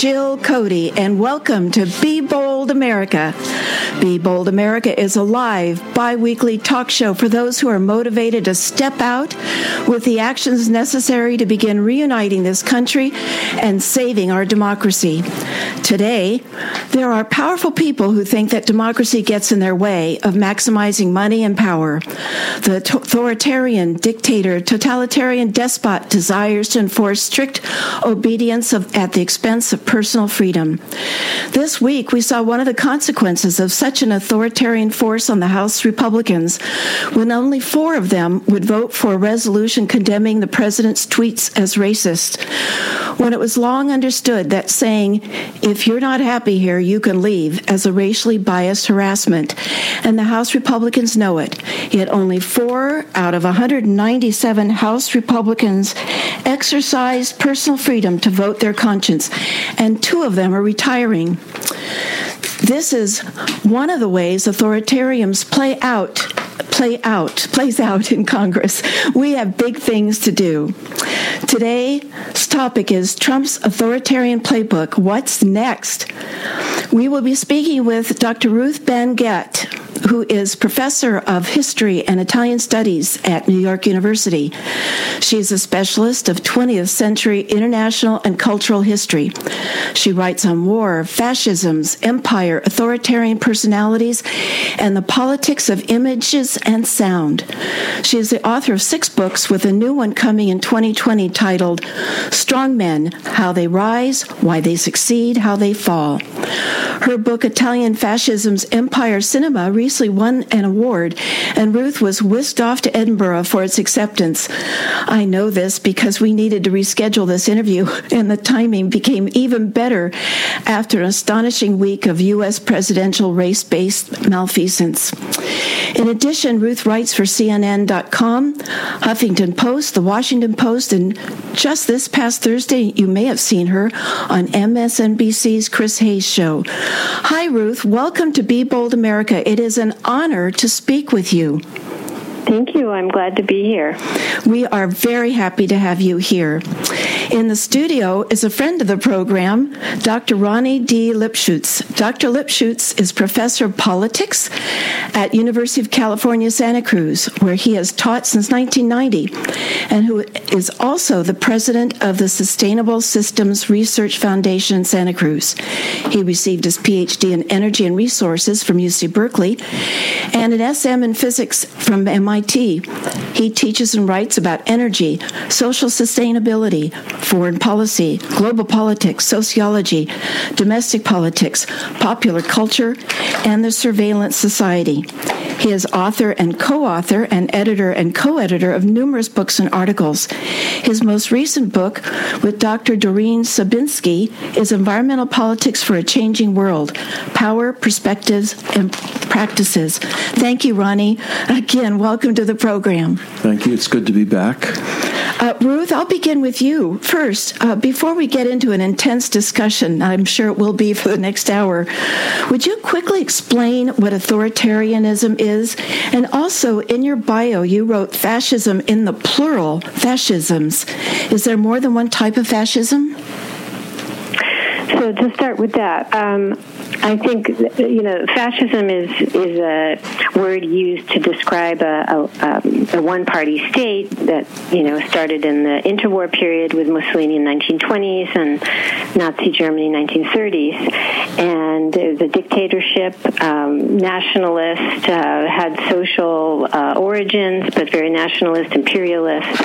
Jill Cody, and welcome to Be Bold America. Be Bold America is a live, bi weekly talk show for those who are motivated to step out with the actions necessary to begin reuniting this country and saving our democracy. Today, there are powerful people who think that democracy gets in their way of maximizing money and power. The authoritarian dictator, totalitarian despot desires to enforce strict obedience of, at the expense of personal freedom. This week, we saw one of the consequences of such an authoritarian force on the House Republicans when only four of them would vote for a resolution condemning the president's tweets as racist. When it was long understood that saying, if you're not happy here, you can leave, as a racially biased harassment, and the House Republicans know it. Yet only four out of 197 House Republicans exercised personal freedom to vote their conscience, and two of them are retiring. This is one of the ways authoritarians play out play out plays out in Congress. We have big things to do. Today's topic is Trump's authoritarian playbook. What's next? We will be speaking with Dr. Ruth Ben-Ghiat, who is professor of history and Italian studies at New York University. She is a specialist of 20th century international and cultural history. She writes on war, fascisms, empire, authoritarian personalities, and the politics of images and sound. She is the author of six books, with a new one coming in 2020 titled Strong Men How They Rise, Why They Succeed, How They Fall. Her book, Italian Fascism's Empire Cinema, recently won an award, and Ruth was whisked off to Edinburgh for its acceptance. I know this because we needed to reschedule this interview, and the timing became even better after an astonishing week of U.S. presidential race based malfeasance. In addition, Ruth writes for CNN.com, Huffington Post, The Washington Post, and just this past Thursday, you may have seen her on MSNBC's Chris Hayes show. Hi, Ruth. Welcome to Be Bold America. It is an honor to speak with you. Thank you. I'm glad to be here. We are very happy to have you here. In the studio is a friend of the program, Dr. Ronnie D. Lipschutz. Dr. Lipschutz is professor of politics at University of California, Santa Cruz, where he has taught since 1990, and who is also the president of the Sustainable Systems Research Foundation in Santa Cruz. He received his PhD in Energy and Resources from UC Berkeley and an SM in Physics from MIT. He teaches and writes about energy, social sustainability, foreign policy, global politics, sociology, domestic politics, popular culture, and the surveillance society. He is author and co author and editor and co editor of numerous books and articles. His most recent book with Dr. Doreen Stabinsky is Environmental Politics for a Changing World Power, Perspectives, and Practices. Thank you, Ronnie. Again, welcome to the program. Thank you. It's good to be back. Uh, Ruth, I'll begin with you first. Uh, before we get into an intense discussion, I'm sure it will be for the next hour, would you quickly explain what authoritarianism is? And also, in your bio, you wrote fascism in the plural, fascisms. Is there more than one type of fascism? So, to start with that, um, I think you know fascism is is a word used to describe a, a, um, a one-party state that you know started in the interwar period with Mussolini in 1920s and Nazi Germany in 1930s, and it was a dictatorship, um, nationalist, uh, had social uh, origins, but very nationalist, imperialist.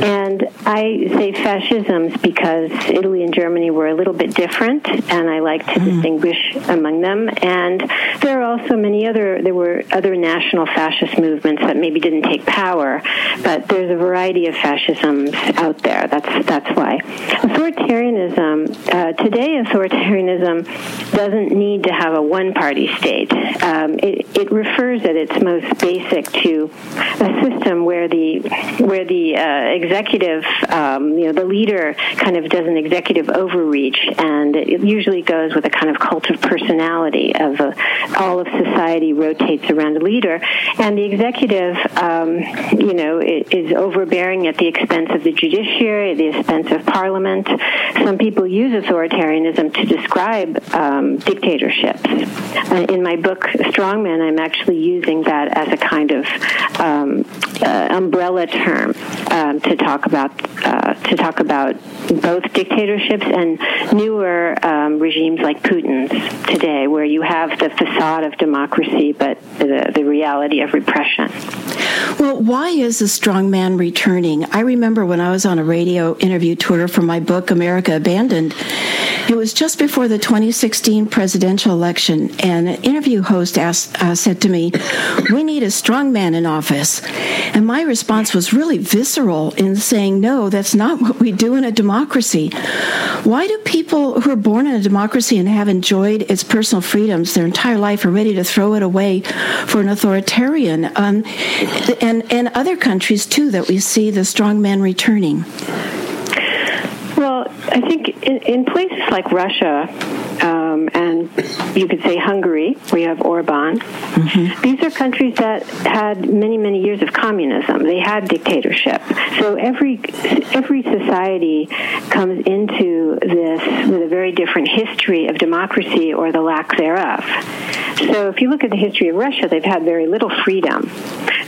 And I say fascisms because Italy and Germany were a little bit different, and I like to mm. distinguish among them. And there are also many other, there were other national fascist movements that maybe didn't take power, but there's a variety of fascisms out there. That's, that's why. Authoritarianism, uh, today authoritarianism doesn't need to have a one-party state. Um, it, it refers at its most basic to a system where the, where the uh, executive, um, you know, the leader kind of does an executive overreach and it usually goes with a kind of cult of personality of a, all of society rotates around a leader, and the executive, um, you know, is overbearing at the expense of the judiciary, at the expense of parliament. Some people use authoritarianism to describe um, dictatorships. Uh, in my book Strongman, I'm actually using that as a kind of um, uh, umbrella term um, to talk about uh, to talk about both dictatorships and newer um, regimes like Putin's today, where you have the facade of democracy but the, the reality of repression. Well, why is a strong man returning? I remember when I was on a radio interview tour for my book America Abandoned. It was just before the 2016 presidential election, and an interview host asked, uh, said to me, "We need a strong man in office." And my response was really visceral in saying, "No, that's not what we do in a democracy." Why do people who are born in a democracy and have enjoyed its personal freedoms their entire life are ready to throw it away for an authoritarian? Um, and and other countries too that we see the strong man returning. Well, I think in, in places like Russia um, and you could say Hungary, where you have Orban, mm-hmm. these are countries that had many, many years of communism. They had dictatorship. So every every society comes into this with a very different history of democracy or the lack thereof. So if you look at the history of Russia, they've had very little freedom.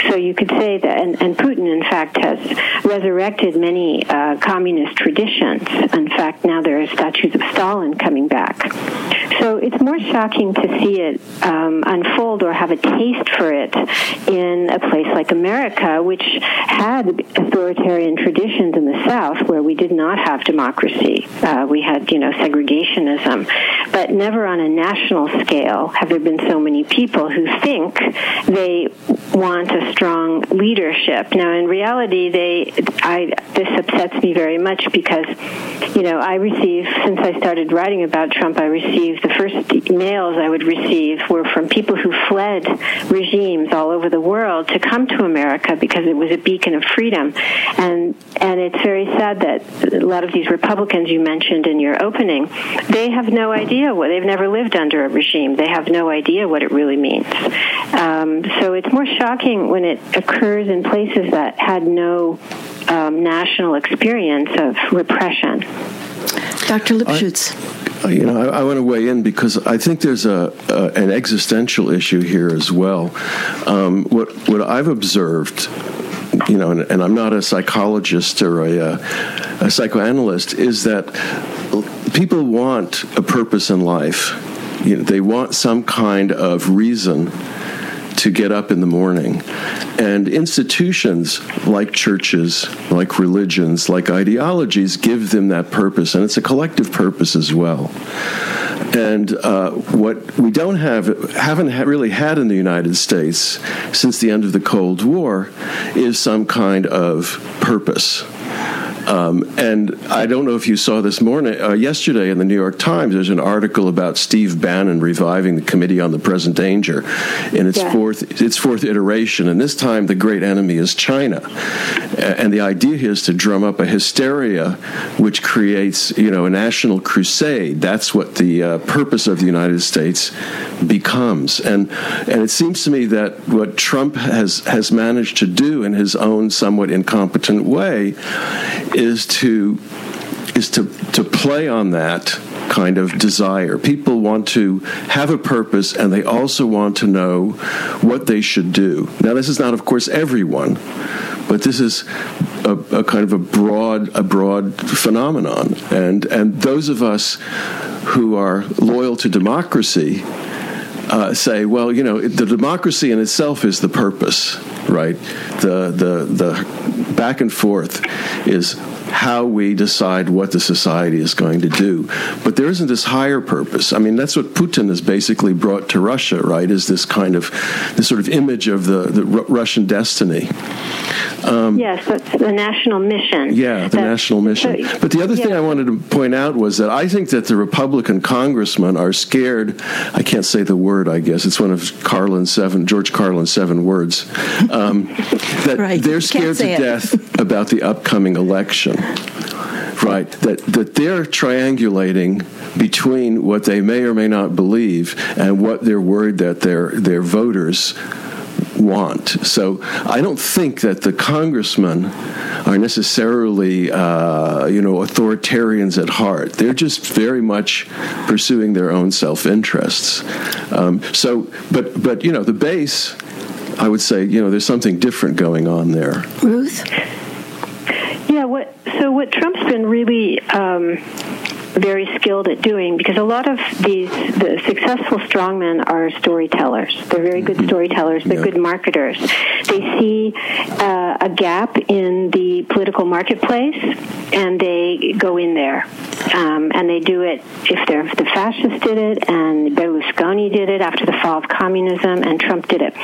So you could say that, and, and Putin, in fact, has resurrected many uh, communist traditions. In fact, now there are statues of Stalin coming back. So it's more shocking to see it um, unfold or have a taste for it in a place like America, which had authoritarian traditions in the South where we did not have democracy. Uh, we had, you know, segregationism, but never on a national scale have there been so many people who think they want a strong leadership. Now, in reality, they, I, this upsets me very much because, you know, I receive since I started writing about Trump, I received the first mails I would receive were from people who fled regimes all over the world to come to America because it was a beacon of freedom, and and it's very sad that a lot of these Republicans you mentioned in your opening, they have no idea what they've never lived under a regime. They have no idea what it really means. Um, so it's more shocking when it occurs in places that had no um, national experience of repression. Dr. Lipschutz. I, you know, I, I, want to weigh in because I think there's a, a an existential issue here as well. Um, what what I've observed you know, and, and, I'm not a psychologist or a, a, psychoanalyst, is that people want a purpose in life. You know, they want some kind of reason to get up in the morning. And institutions like churches, like religions, like ideologies give them that purpose, and it's a collective purpose as well. And uh, what we don't have, haven't really had in the United States since the end of the Cold War, is some kind of purpose. Um, and I don't know if you saw this morning, uh, yesterday in the New York Times, there's an article about Steve Bannon reviving the Committee on the Present Danger in its yeah. fourth its fourth iteration, and this time the great enemy is China, and the idea is to drum up a hysteria, which creates you know a national crusade. That's what the uh, purpose of the United States becomes, and and it seems to me that what Trump has has managed to do in his own somewhat incompetent way is to is to to play on that kind of desire. People want to have a purpose and they also want to know what they should do. Now this is not of course everyone, but this is a, a kind of a broad a broad phenomenon. And and those of us who are loyal to democracy uh, say, well, you know, the democracy in itself is the purpose, right? The the the back and forth is how we decide what the society is going to do. But there isn't this higher purpose. I mean, that's what Putin has basically brought to Russia, right? Is this kind of this sort of image of the, the R- Russian destiny. Um, yes, that's the national mission. Yeah, the national mission. but the other yeah. thing I wanted to point out was that I think that the Republican congressmen are scared. I can't say the word. I guess it's one of Carlin's seven, George Carlin's seven words. Um, that right. they're scared to death about the upcoming election right? That that they're triangulating between what they may or may not believe and what they're worried that their their voters want. So I don't think that the congressmen are necessarily, uh, you know, authoritarians at heart. They're just very much pursuing their own self-interests. Um, so, but but you know, the base, I would say, you know, there's something different going on there. Ruth. Yeah. What? So what Trump's been really. Um, very skilled at doing because a lot of these the successful strongmen are storytellers. They're very good mm-hmm. storytellers. They're yeah. good marketers. They see uh, a gap in the political marketplace and they go in there. Um, and they do it if they're the fascists did it and Berlusconi did it after the fall of communism and Trump did it.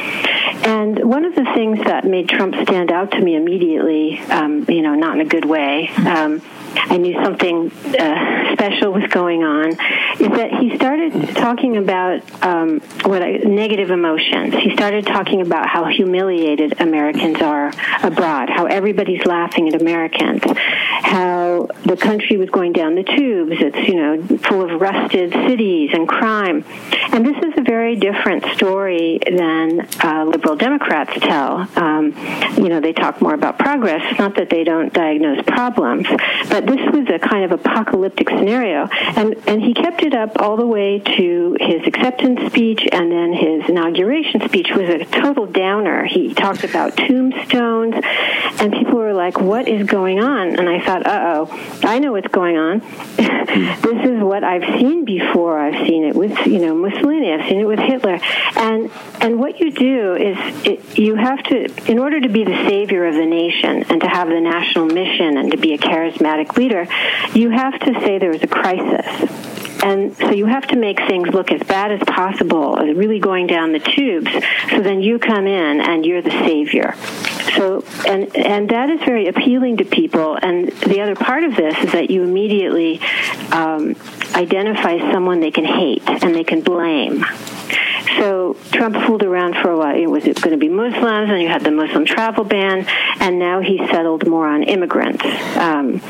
And one of the things that made Trump stand out to me immediately, um, you know, not in a good way. Um, I knew something uh, special was going on, is that he started talking about um, what I, negative emotions. He started talking about how humiliated Americans are abroad, how everybody's laughing at Americans, how the country was going down the tubes. It's you know full of rusted cities and crime, and this is a very different story than uh, liberal Democrats tell. Um, you know, they talk more about progress. Not that they don't diagnose problems, but this was a kind of apocalyptic scenario, and and he kept it up all the way to his acceptance speech, and then his inauguration speech was a total downer. He talked about tombstones, and people were like, "What is going on?" And I thought, "Uh oh, I know what's going on. this is what I've seen before. I've seen it with you know Mussolini. I've seen it with Hitler, and and what you do is it, you have to, in order to be the savior of the nation and to have the national mission and to be a charismatic leader, you have to say there is a crisis. And so you have to make things look as bad as possible, really going down the tubes. So then you come in and you're the savior. So, and and that is very appealing to people. And the other part of this is that you immediately um, identify someone they can hate and they can blame. So Trump fooled around for a while. It Was it going to be Muslims? And you had the Muslim travel ban, and now he settled more on immigrants. Um,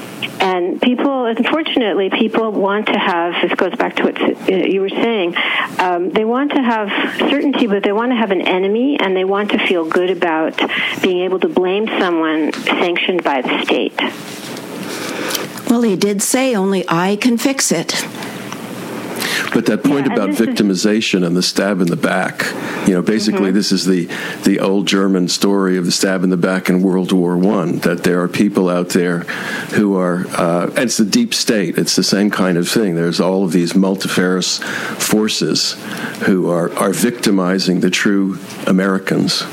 and people, unfortunately, people want to have. This goes back to what you were saying. Um, they want to have certainty, but they want to have an enemy, and they want to feel good about being able to blame someone sanctioned by the state. Well, he did say only I can fix it. But that point yeah, about victimization and the stab in the back, you know, basically mm-hmm. this is the the old German story of the stab in the back in World War One. That there are people out there who are, uh, and it's the deep state. It's the same kind of thing. There's all of these multifarious forces who are are victimizing the true Americans.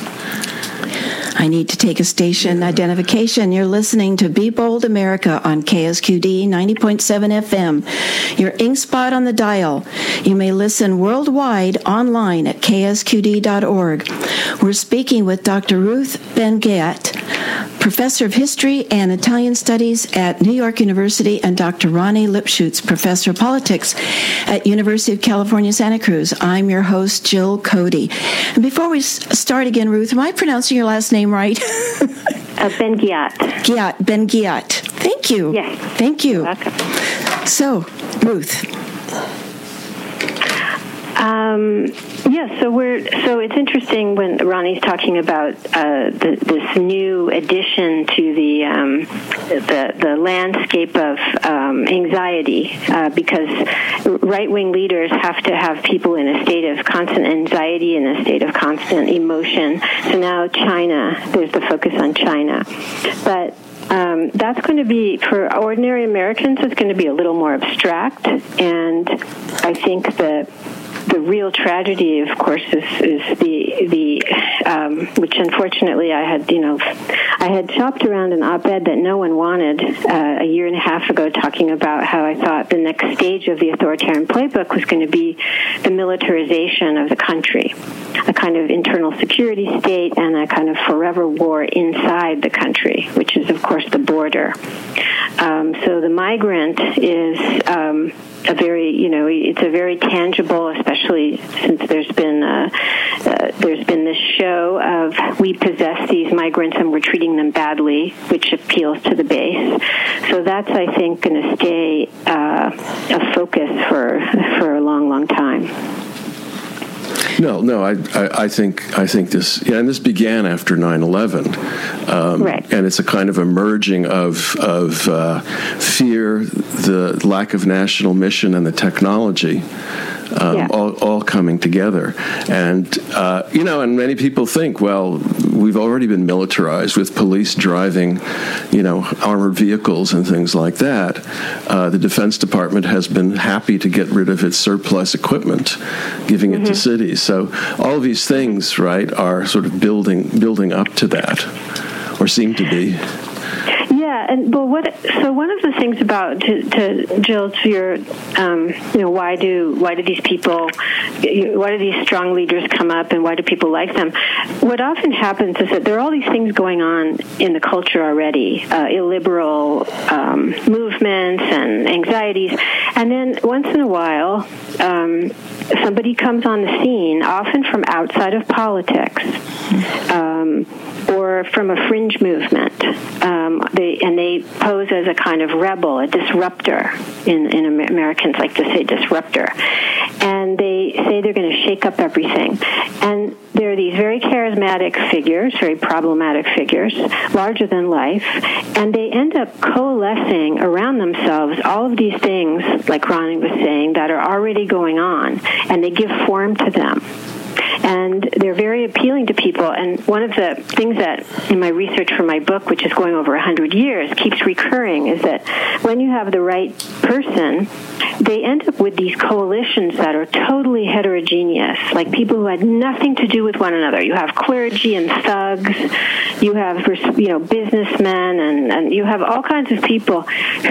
I need to take a station identification. You're listening to Be Bold America on KSQD 90.7 FM. Your ink spot on the dial. You may listen worldwide online at ksqd.org. We're speaking with Dr. Ruth Ben-Ghiat, professor of history and Italian studies at New York University, and Dr. Ronnie Lipschutz, professor of politics at University of California, Santa Cruz. I'm your host, Jill Cody. And before we start again, Ruth, am I pronouncing your last name right? uh, Ben-Ghiat. Ghiat, Ben-Ghiat. Thank you. Yes. Thank you. Welcome. So, Ruth. Um, yeah, so we're so it's interesting when Ronnie's talking about uh, the, this new addition to the um, the, the landscape of um, anxiety uh, because right wing leaders have to have people in a state of constant anxiety and a state of constant emotion. So now China, there's the focus on China, but um, that's going to be for ordinary Americans. It's going to be a little more abstract, and I think that the real tragedy, of course, is, is the the um, which unfortunately I had you know I had shopped around an op-ed that no one wanted uh, a year and a half ago, talking about how I thought the next stage of the authoritarian playbook was going to be the militarization of the country, a kind of internal security state and a kind of forever war inside the country, which is of course the border. Um, so the migrant is. Um, a very, you know, it's a very tangible, especially since there's been uh, uh, there's been this show of we possess these migrants and we're treating them badly, which appeals to the base. So that's, I think, going to stay uh, a focus for for a long, long time. No, no, I, I, I, think I think this, yeah, and this began after 9/11, um, right. and it's a kind of a merging of of uh, fear, the lack of national mission, and the technology um, yeah. all, all, coming together. And, uh, you know, and many people think, well, we've already been militarized with police driving, you know, armored vehicles and things like that. Uh, the Defense Department has been happy to get rid of its surplus equipment, giving mm-hmm. it to mm-hmm. cities. So all of these things, right, are sort of building building up to that, or seem to be. Yeah, and well, what? So one of the things about to, to Jill to your, um, you know, why do why do these people, why do these strong leaders come up, and why do people like them? What often happens is that there are all these things going on in the culture already, uh, illiberal um, movements and anxieties, and then once in a while, um, somebody comes on the scene, often from outside of politics. Um, or from a fringe movement. Um, they, and they pose as a kind of rebel, a disruptor. In, in Americans like to say disruptor, and they say they're going to shake up everything. And there are these very charismatic figures, very problematic figures, larger than life, and they end up coalescing around themselves all of these things, like Ronnie was saying, that are already going on, and they give form to them and they're very appealing to people. And one of the things that in my research for my book, which is going over 100 years, keeps recurring is that when you have the right person, they end up with these coalitions that are totally heterogeneous, like people who had nothing to do with one another. You have clergy and thugs, you have you know businessmen, and, and you have all kinds of people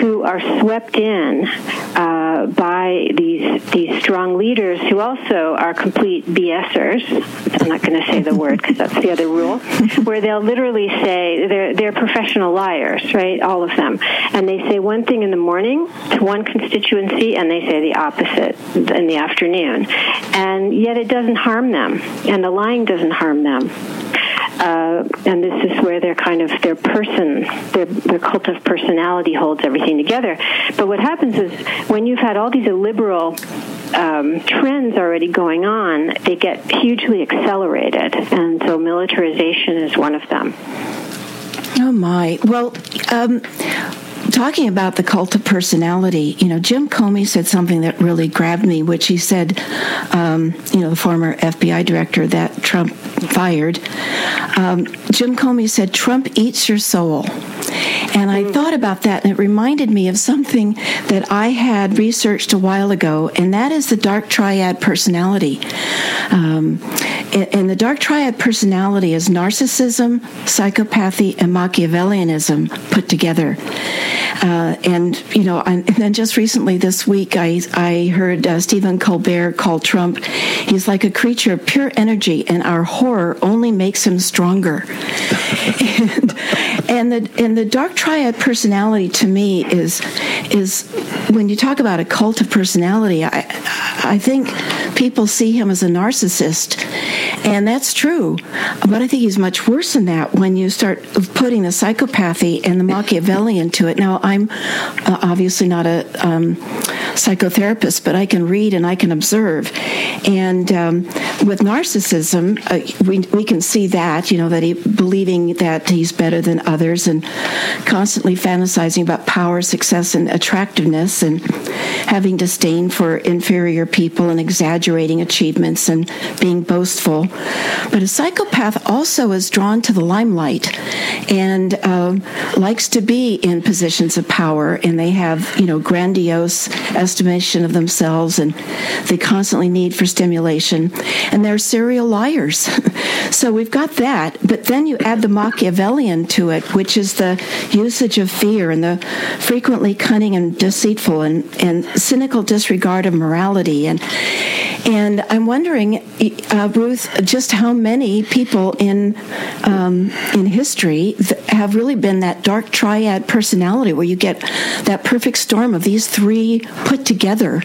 who are swept in uh, by these these strong leaders who also are complete BSers. I'm not going to say the word because that's the other rule, where they'll literally say they're they're professional liars, right? All of them, and they say one thing in the morning to one constituency and they say the opposite in the afternoon. And yet it doesn't harm them, and the lying doesn't harm them. Uh, and this is where their kind of their person, their, their cult of personality holds everything together. But what happens is when you've had all these illiberal um, trends already going on, they get hugely accelerated, and so militarization is one of them. Oh my! Well. Um, talking about the cult of personality, you know, Jim Comey said something that really grabbed me, which he said, um, you know, the former FBI director that Trump fired. Um, Jim Comey said, Trump eats your soul. And I thought about that, and it reminded me of something that I had researched a while ago, and that is the dark triad personality. Um, and the dark triad personality is narcissism, psychopathy, and Machiavellianism put together. Uh, and you know, and then just recently this week, I I heard uh, Stephen Colbert call Trump. He's like a creature of pure energy, and our horror only makes him stronger. and, and the and the dark triad personality to me is is when you talk about a cult of personality. I I think people see him as a narcissist, and that's true. But I think he's much worse than that when you start putting the psychopathy and the Machiavellian to it. Now I'm uh, obviously not a um, psychotherapist, but I can read and I can observe. And um, with narcissism, uh, we, we can see that, you know, that he believing that he's better than others and constantly fantasizing about power, success, and attractiveness and having disdain for inferior people and exaggerating achievements and being boastful. But a psychopath also is drawn to the limelight and uh, likes to be in positions of power, and they have, you know, grandiose estimation of themselves, and they constantly need for stimulation, and they're serial liars. so we've got that, but then you add the Machiavellian to it, which is the usage of fear and the frequently cunning and deceitful and, and cynical disregard of morality and And I'm wondering, uh, Ruth, just how many people in um, in history have really been that dark triad personality where you get that perfect storm of these three put together,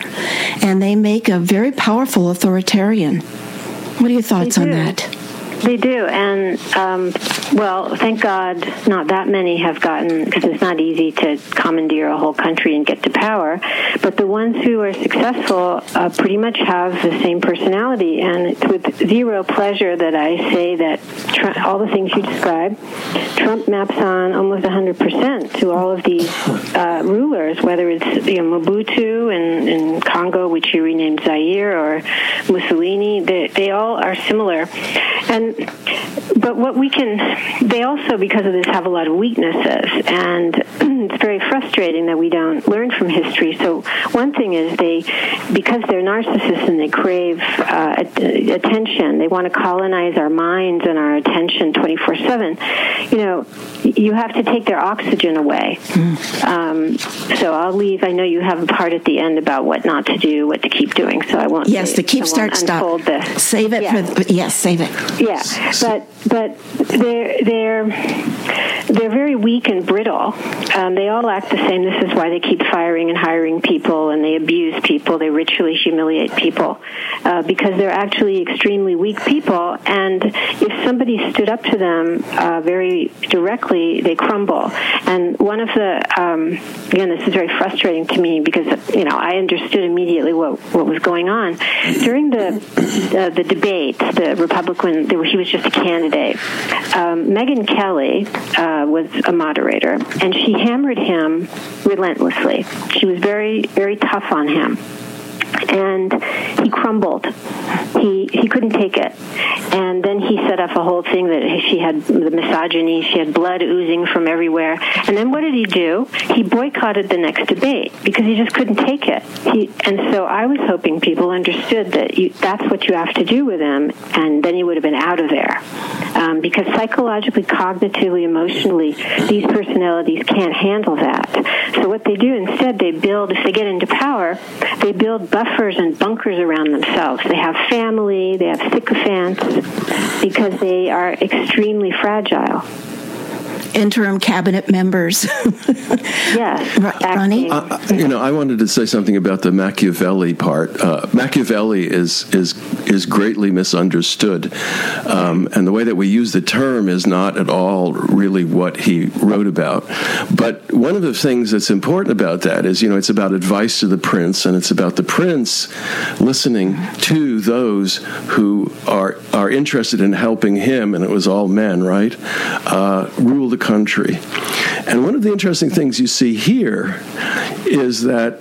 and they make a very powerful authoritarian. What are your thoughts on that? They do, and um, well, thank God, not that many have gotten because it's not easy to commandeer a whole country and get to power. But the ones who are successful uh, pretty much have the same personality, and it's with zero pleasure that I say that all the things you describe, Trump maps on almost 100% to all of these uh, rulers, whether it's you know, Mobutu in, in Congo, which he renamed Zaire, or Mussolini. They, they all are similar, and but what we can, they also, because of this, have a lot of weaknesses, and it's very frustrating that we don't learn from history. So one thing is they, because they're narcissists and they crave uh, attention, they want to colonize our minds and our attention 24/7. You know, you have to take their oxygen away. Mm. Um, so I'll leave. I know you have a part at the end about what not to do, what to keep doing. So I won't. Yes, the keep, start, stop. The, save it yeah. for. Yes, save it. Yeah, but but they're they're they're very weak and brittle. Um, they all act the same. This is why they keep firing and hiring people, and they abuse people. They ritually humiliate people uh, because they're actually extremely weak people. And if somebody stood up to them uh, very directly, they crumble. And one of the um, again, this is very frustrating to me because you know I understood immediately what what was going on during the uh, the debate. The Republican, he was just a candidate. Um, Megyn Kelly uh, was a moderator, and she hammered him relentlessly. She was very, very tough on him and he crumbled. He he couldn't take it, and then he set up a whole thing that she had the misogyny. She had blood oozing from everywhere. And then what did he do? He boycotted the next debate because he just couldn't take it. He and so I was hoping people understood that you, that's what you have to do with him, and then he would have been out of there. Um, because psychologically, cognitively, emotionally, these personalities can't handle that. So what they do instead, they build. If they get into power, they build and bunkers around themselves. They have family, they have sycophants, because they are extremely fragile interim cabinet members. yes, Ronnie. Uh, you know, I wanted to say something about the Machiavelli part. Uh, Machiavelli is is is greatly misunderstood, um, and the way that we use the term is not at all really what he wrote about. But one of the things that's important about that is, you know, it's about advice to the prince, and it's about the prince listening to those who are are interested in helping him, and it was all men, right? Uh, rule the country. And one of the interesting things you see here is that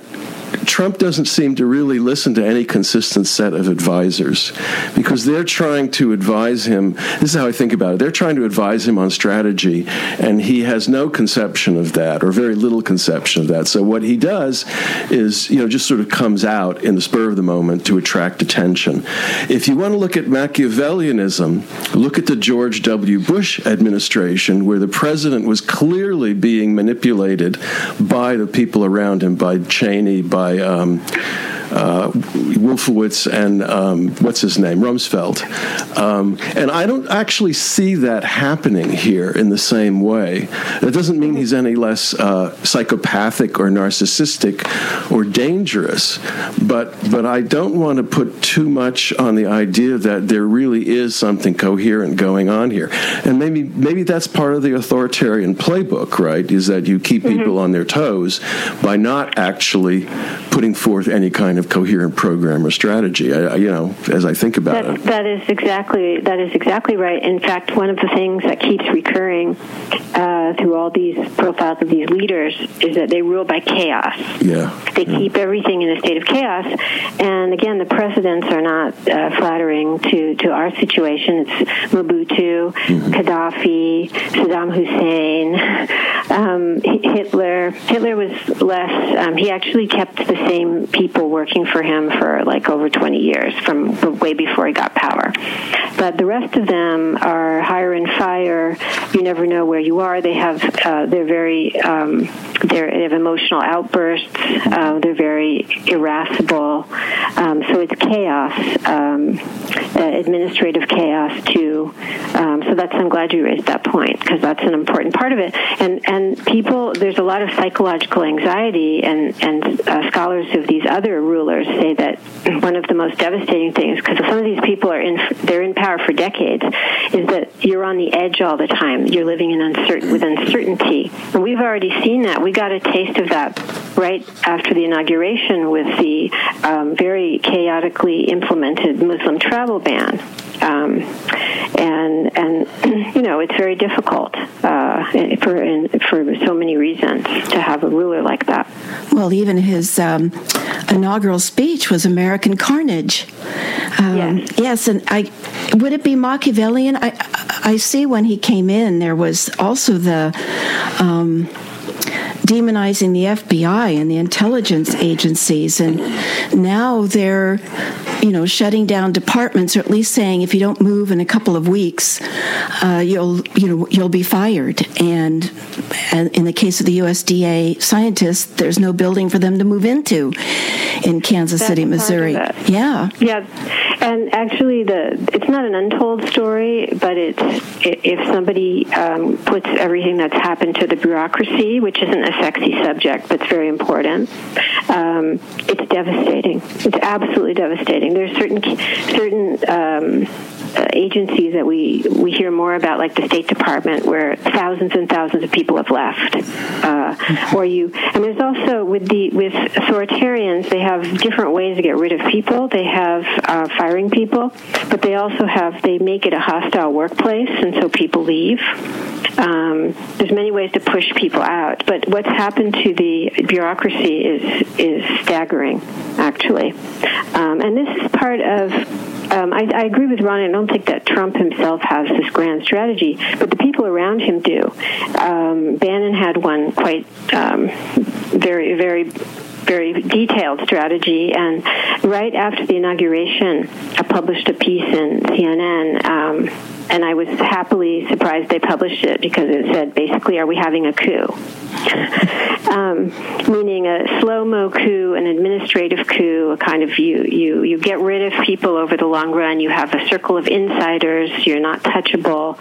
Trump doesn't seem to really listen to any consistent set of advisors because they're trying to advise him. This is how I think about it. They're trying to advise him on strategy, and he has no conception of that or very little conception of that. So what he does is, you know, just sort of comes out in the spur of the moment to attract attention. If you want to look at Machiavellianism, look at the George W. Bush administration, where the president was clearly being manipulated by the people around him, by Cheney, by by um, uh, Wolfowitz and um, what's his name, Rumsfeld. Um, and I don't actually see that happening here in the same way. That doesn't mean he's any less uh, psychopathic or narcissistic or dangerous, but but I don't want to put too much on the idea that there really is something coherent going on here. And maybe maybe that's part of the authoritarian playbook, right? Is that you keep mm-hmm. people on their toes by not actually putting forth any kind of of coherent program or strategy. I, you know, as I think about it, that is exactly that is exactly right. In fact, one of the things that keeps recurring uh, through all these profiles of these leaders is that they rule by chaos. Yeah, they yeah. keep everything in a state of chaos. And again, the precedents are not uh, flattering to to our situation. It's Mobutu, mm-hmm. Gaddafi, Saddam Hussein, um, Hitler. Hitler was less. Um, he actually kept the same people working working for him for like over 20 years from way before he got power. but the rest of them are higher and fire. You never know where you are. They have uh, they're very um, they're, they have emotional outbursts. Uh, they're very irascible. Um, so it's chaos, um, uh, administrative chaos too. Um, so that's I'm glad you raised that point because that's an important part of it. And and people there's a lot of psychological anxiety, and and uh, scholars of these other rulers say that one of the most devastating things because some of these people are in they're in power for decades is that you're on the edge all the time. You're living in uncertain with uncertainty, and we've already seen that. We got a taste of that right after the inauguration with the um, very chaotically implemented Muslim travel ban. Um, and and you know it's very difficult uh, for for so many reasons to have a ruler like that. Well, even his um, inaugural speech was American carnage. Um, yes. yes, and I would it be Machiavellian? I I see when he came in there was also the um, demonizing the FBI and the intelligence agencies, and now they're, you know, shutting down departments, or at least saying if you don't move in a couple of weeks, uh, you'll, you know, you'll be fired. And, and in the case of the USDA scientists, there's no building for them to move into in Kansas That's City, Missouri. Yeah, yeah, and actually, the it's not an untold story, but it's if somebody um, puts everything that's happened to the bureaucracy, which isn't a sexy subject, but it's very important. Um, it's devastating. It's absolutely devastating. There's certain certain um, agencies that we we hear more about, like the State Department, where thousands and thousands of people have left. Uh, or you, and there's also with the with authoritarians, they have different ways to get rid of people. They have uh, firing people, but they also have they make it a hostile workplace, and so people leave. Um, there's many ways to push people out, but what's happened to the bureaucracy is is staggering, actually. Um, and this is part of um, I, I, agree with Ron. I don't think that Trump himself has this grand strategy, but the people around him do. Um, Bannon had one quite um, very, very very detailed strategy. And right after the inauguration, I published a piece in CNN. Um, and I was happily surprised they published it because it said basically, "Are we having a coup?" um, meaning a slow mo coup, an administrative coup, a kind of you you you get rid of people over the long run. You have a circle of insiders. You're not touchable,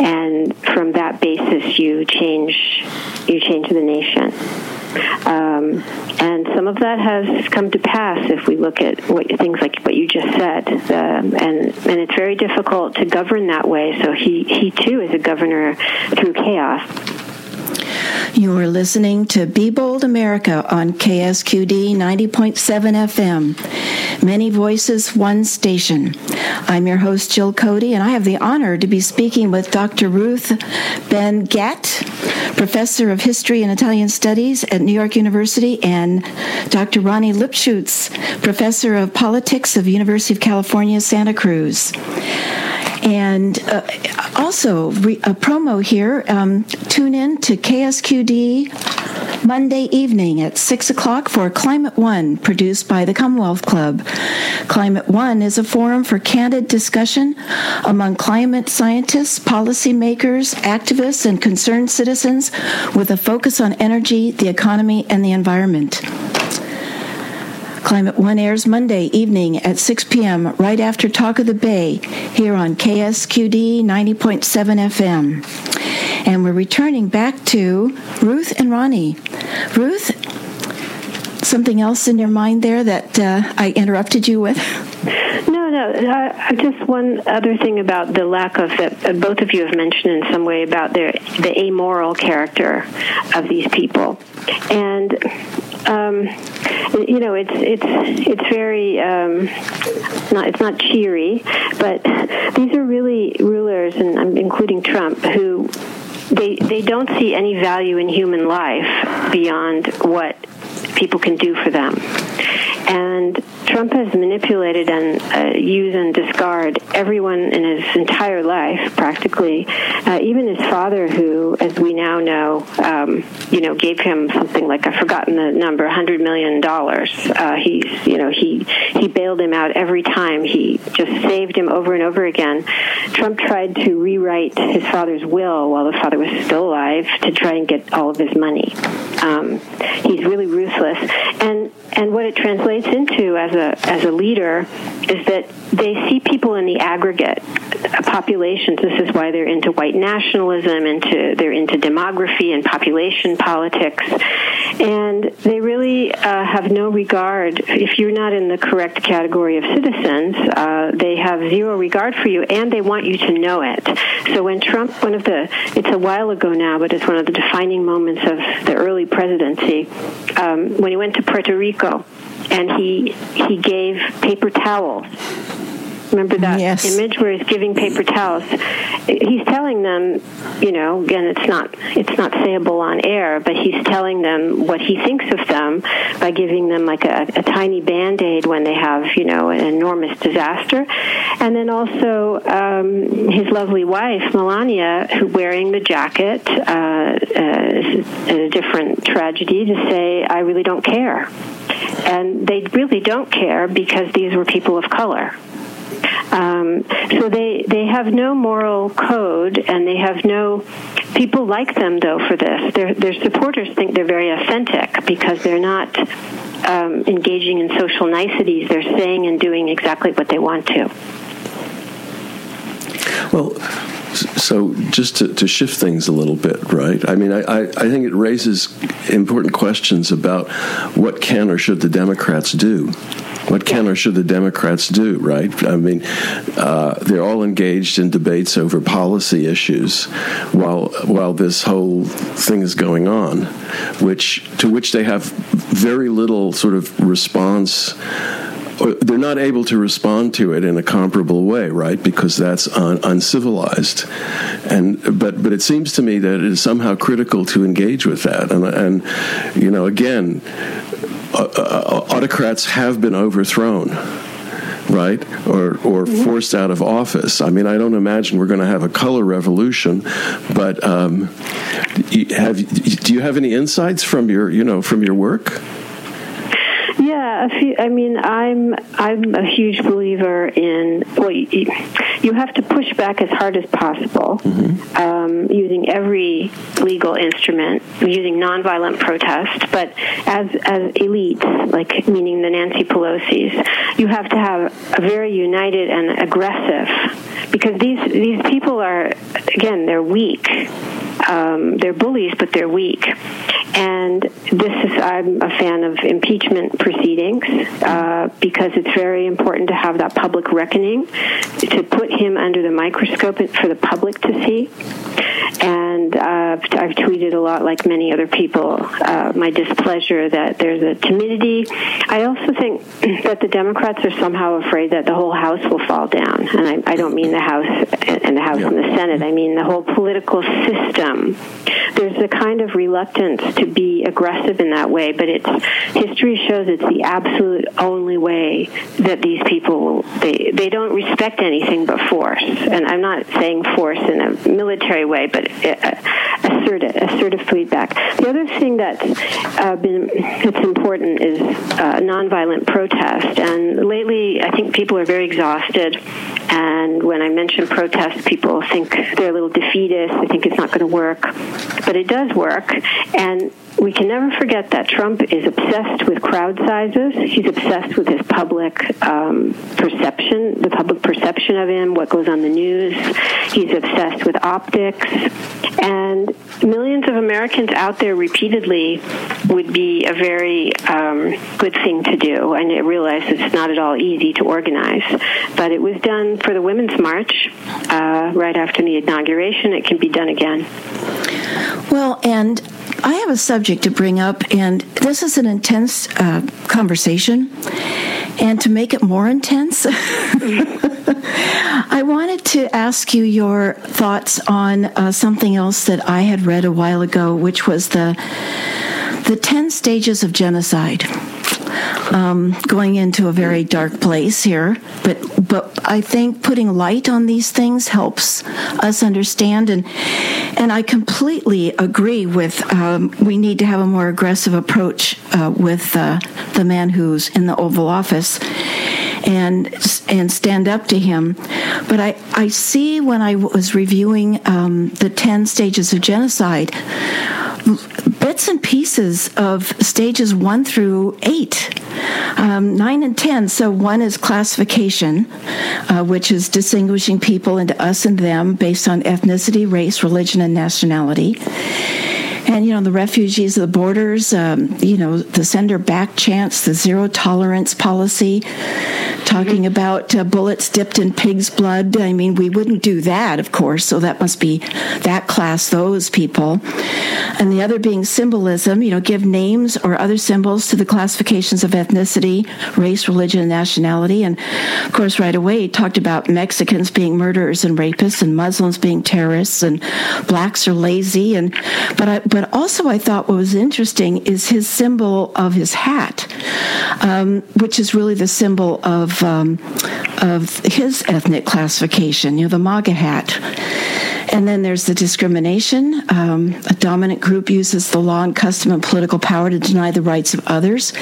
and from that basis, you change you change the nation. Um, and some of that has come to pass if we look at what, things like what you just said. Um, and, and it's very difficult to govern that way. So he, he too is a governor through chaos. You are listening to Be Bold America on KSQD 90.7 FM. Many voices, one station. I'm your host, Jill Cody, and I have the honor to be speaking with Dr. Ruth Ben-Ghiat, professor of history and Italian studies at New York University, and Dr. Ronnie Lipschutz, professor of politics of University of California, Santa Cruz. And uh, also, re- a promo here um, tune in to KSQD Monday evening at 6 o'clock for Climate One, produced by the Commonwealth Club. Climate One is a forum for candid discussion among climate scientists, policymakers, activists, and concerned citizens with a focus on energy, the economy, and the environment. Climate One airs Monday evening at 6 p.m. right after Talk of the Bay here on KSQD 90.7 FM. And we're returning back to Ruth and Ronnie. Ruth, something else in your mind there that uh, I interrupted you with? No, no. Just one other thing about the lack of that both of you have mentioned in some way about their the amoral character of these people, and um, you know, it's it's it's very um, not it's not cheery, but these are really rulers, and I'm including Trump, who they they don't see any value in human life beyond what people can do for them, and Trump has manipulated and uh, use and discarded everyone in his entire life, practically. Uh, even his father, who, as we now know, um, you know, gave him something like I've forgotten the number, hundred million dollars. Uh, he's, you know, he he bailed him out every time. He just saved him over and over again. Trump tried to rewrite his father's will while the father was still alive to try and get all of his money. Um, he's really ruthless, and what it translates into as a as a leader is that they see people in the aggregate populations. This is why they're into white nationalism, into they're into demography and population politics, and they really uh, have no regard. If you're not in the correct category of citizens, uh, they have zero regard for you, and they want you to know it. So when Trump, one of the, it's a while ago now, but it's one of the defining moments of the early presidency, um, when he went to Puerto Rico and he he gave paper towels Remember that yes. image where he's giving paper towels? He's telling them, you know, again, it's not it's not sayable on air, but he's telling them what he thinks of them by giving them like a, a tiny band aid when they have, you know, an enormous disaster, and then also um, his lovely wife Melania, who wearing the jacket, uh, uh, a different tragedy to say, I really don't care, and they really don't care because these were people of color. Um, so they they have no moral code, and they have no people like them though for this. Their their supporters think they're very authentic because they're not um, engaging in social niceties. They're saying and doing exactly what they want to. Well, so just to, to, shift things a little bit, right? I mean, I, I, think it raises important questions about what can or should the Democrats do what can or should the Democrats do, right? I mean, uh, they're all engaged in debates over policy issues while while this whole thing is going on, which to which they have very little sort of response they're not able to respond to it in a comparable way, right? Because that's un- uncivilized, and but but it seems to me that it is somehow critical to engage with that, and and you know again, uh, uh, autocrats have been overthrown right? Or or mm-hmm. forced out of office. I mean i don't imagine we're going to have a color revolution but um, have do you have any insights from your you know from your work yeah, few, I mean, I'm I'm a huge believer in well, you, you have to push back as hard as possible, mm-hmm. um, using every legal instrument, using nonviolent protest. But as as elites, like meaning the Nancy Pelosi's, you have to have a very united and aggressive, because these these people are again they're weak. Um, they're bullies, but they're weak. And this is, I'm a fan of impeachment proceedings uh, because it's very important to have that public reckoning, to put him under the microscope for the public to see. And uh, I've tweeted a lot, like many other people, uh, my displeasure that there's a timidity. I also think that the Democrats are somehow afraid that the whole House will fall down. And I, I don't mean the House and the House yeah. and the Senate, I mean the whole political system. There's a kind of reluctance to be aggressive in that way, but it's history shows it's the absolute only way that these people they they don't respect anything but force. And I'm not saying force in a military way, but assertive assertive feedback. The other thing that's uh, been that's important is uh, nonviolent protest. And lately, I think people are very exhausted. And when I mention protest, people think they're a little defeatist. They think it's not going to work, but it does work. And we can never forget that Trump is obsessed with crowd sizes. He's obsessed with his public um, perception, the public perception of him, what goes on the news. He's obsessed with optics. And millions of Americans out there repeatedly would be a very um, good thing to do. And I realize it's not at all easy to organize. But it was done for the Women's March uh, right after the inauguration. It can be done again. Well, and I have a subject to bring up, and this is an intense uh, conversation. And to make it more intense, I wanted to ask you your thoughts on uh, something else that I had read a while ago, which was the the ten stages of genocide. Um, going into a very dark place here, but but I think putting light on these things helps us understand, and and I completely agree with um, we need to have a more aggressive approach uh, with uh, the man who's in the Oval Office and and stand up to him. But I, I see when I was reviewing um, the 10 stages of genocide, bits and pieces of stages one through eight, um, nine and ten. So one is classification, uh, which is distinguishing people into us and them based on ethnicity, race, religion, and nationality and you know the refugees of the borders um, you know the sender back chance the zero tolerance policy talking about uh, bullets dipped in pig's blood. I mean we wouldn't do that of course so that must be that class those people. And the other being symbolism you know give names or other symbols to the classifications of ethnicity race religion and nationality. And of course right away talked about mexicans being murderers and rapists and muslims being terrorists and blacks are lazy. And but I, but also, I thought what was interesting is his symbol of his hat, um, which is really the symbol of um, of his ethnic classification. You know, the MAGA hat. And then there's the discrimination. Um, a dominant group uses the law and custom and political power to deny the rights of others.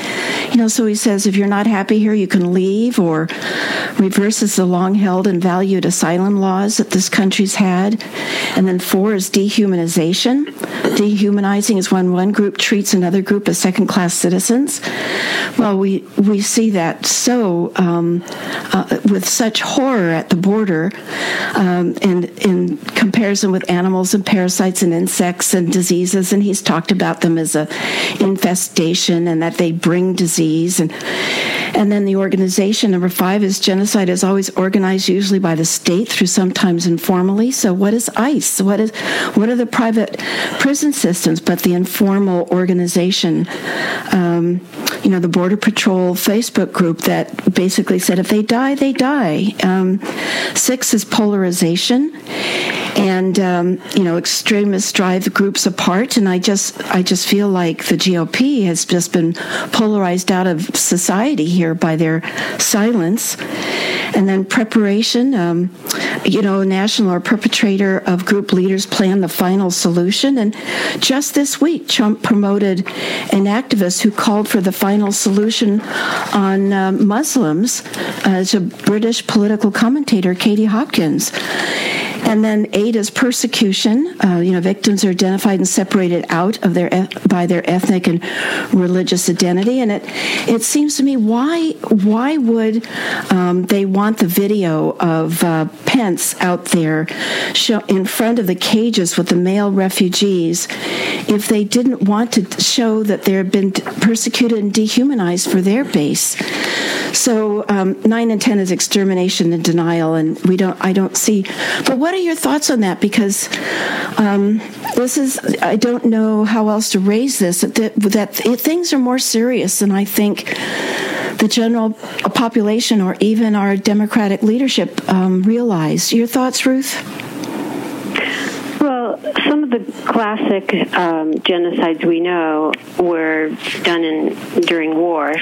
You know, so he says if you're not happy here, you can leave, or reverses the long held and valued asylum laws that this country's had. And then four is dehumanization. Dehumanizing is when one group treats another group as second class citizens. Well, we, we see that so um, uh, with such horror at the border um, and in comparison comparison with animals and parasites and insects and diseases, and he's talked about them as a infestation and that they bring disease. And and then the organization number five is genocide is always organized usually by the state through sometimes informally. So what is ICE? What is what are the private prison systems but the informal organization? Um, you know, the Border Patrol Facebook group that basically said if they die, they die. Um, six is polarization and um, you know extremists drive groups apart. And i just i just feel like the gop has just been polarized out of society here by their silence. And then preparation um, you know national or perpetrator of group leaders plan the final solution. And just this week trump promoted an activist who called for the final solution on uh, muslims as a british political commentator katie hopkins. And then eight is persecution. Uh, you know, victims are identified and separated out of their by their ethnic and religious identity. And it it seems to me why why would um, they want the video of uh, Pence out there in front of the cages with the male refugees if they didn't want to show that they had been persecuted and dehumanized for their base? So um, nine and ten is extermination and denial, and we don't. I don't see. But what are your thoughts on that? Because um, this is. I don't know how else to raise this. That, that things are more serious than I think the general population or even our democratic leadership um, realize. Your thoughts, Ruth? Well, some of the classic um, genocides we know were done in during war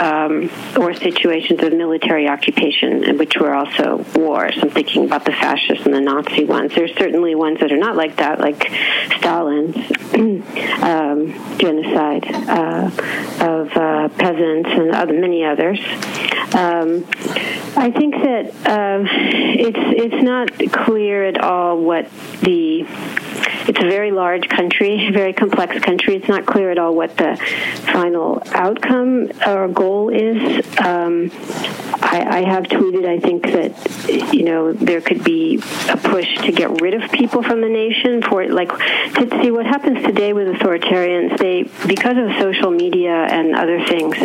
um, or situations of military occupation, in which were also wars. I'm thinking about the fascist and the Nazi ones. There's certainly ones that are not like that, like Stalin's um, genocide uh, of uh, peasants and other, many others. Um, I think that uh, it's it's not clear at all what the it's a very large country, very complex country. It's not clear at all what the final outcome or goal is. Um, I, I have tweeted. I think that you know there could be a push to get rid of people from the nation for like to see what happens today with authoritarians. They because of social media and other things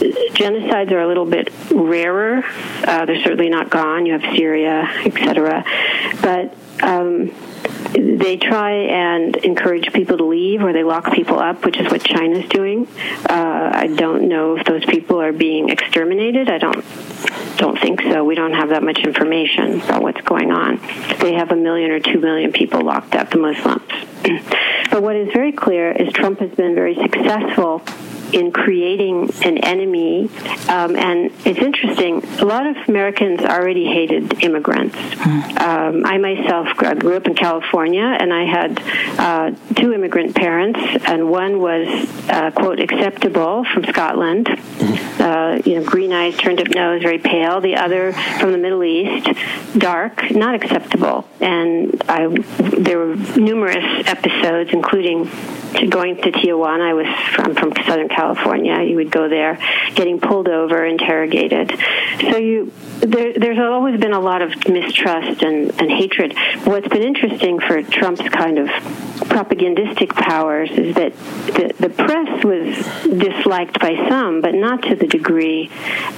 genocides are a little bit rarer. Uh, they're certainly not gone. You have Syria, etc. But um, they try and encourage people to leave or they lock people up, which is what China's doing. Uh, I don't know if those people are being exterminated. I don't don't think so. We don't have that much information about what's going on. They have a million or two million people locked up, the Muslims. but what is very clear is Trump has been very successful in creating an enemy. Um, and it's interesting, a lot of Americans already hated immigrants. Um, I myself grew up in California, and I had uh, two immigrant parents, and one was, uh, quote, acceptable from Scotland, uh, you know, green eyes, turned up nose, very pale. The other from the Middle East, dark, not acceptable. And I, there were numerous episodes, including going to Tijuana. I was from, from Southern California. You would go there, getting pulled over, interrogated. So you, there, there's always been a lot of mistrust and, and hatred. What's been interesting for Trump's kind of propagandistic powers is that the, the press was disliked by some, but not to the degree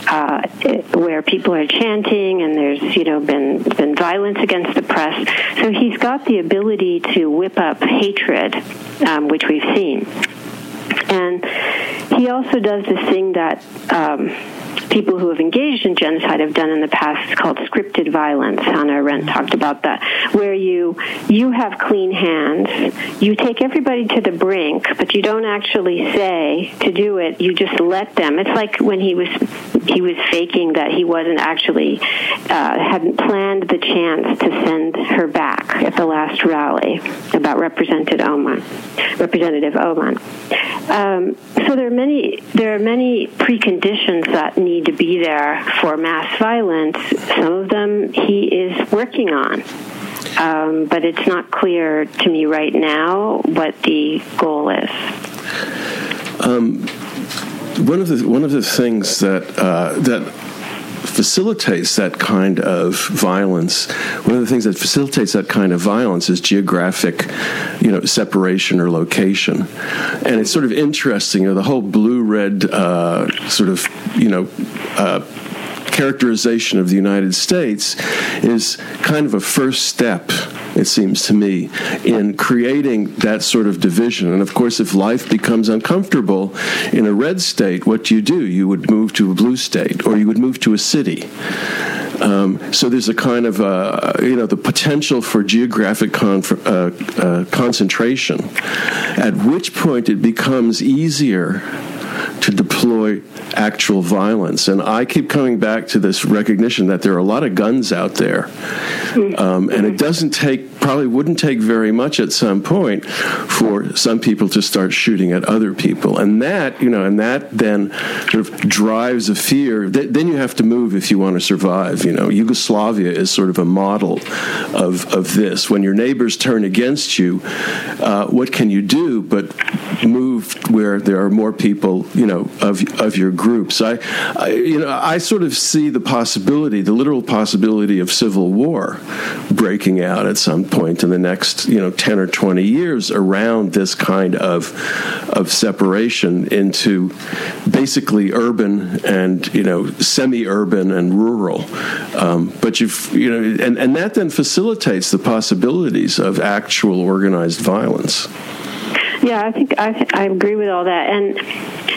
uh, where people are chanting and there's you know been been violence against the press. So he's got the ability to whip up hatred, um, which we've seen, and he also does this thing that. Um, people who have engaged in genocide have done in the past. It's called scripted violence. Hannah Arendt talked about that, where you you have clean hands, you take everybody to the brink, but you don't actually say to do it. You just let them. It's like when he was he was faking that he wasn't actually uh, hadn't planned the chance to send her back at the last rally about Representative Omar, Representative Omar. Um, so there are many there are many preconditions that need to be there for mass violence. Some of them he is working on. Um, but it's not clear to me right now what the goal is. Um, one of the one of the things that uh, that facilitates that kind of violence. One of the things that facilitates that kind of violence is geographic, you know, separation or location. And it's sort of interesting, you know, the whole blue-red uh, sort of, you know. Uh, characterization of the United States is kind of a first step, it seems to me, in creating that sort of division. And of course, if life becomes uncomfortable in a red state, what do you do? You would move to a blue state, or you would move to a city. Um, so there's a kind of uh, you know the potential for geographic uh, uh, concentration, at which point it becomes easier to deploy actual violence. And I keep coming back to this recognition that there are a lot of guns out there. Um, and it doesn't take, probably wouldn't take very much at some point for some people to start shooting at other people. And that, you know, and that then sort of drives a fear. then you have to move if you want to survive. You know, Yugoslavia is sort of a model of, of this. When your neighbors turn against you, uh, what can you do but move where there are more people, you know, of, of your groups. I, I, you know, I sort of see the possibility, the literal possibility of civil war breaking out at some point in the next, you know, ten or twenty years around this kind of of separation into basically urban and you know semi-urban and rural. Um, but you've you know, and and that then facilitates the possibilities of actual organized violence. Yeah, I think I, I agree with all that, and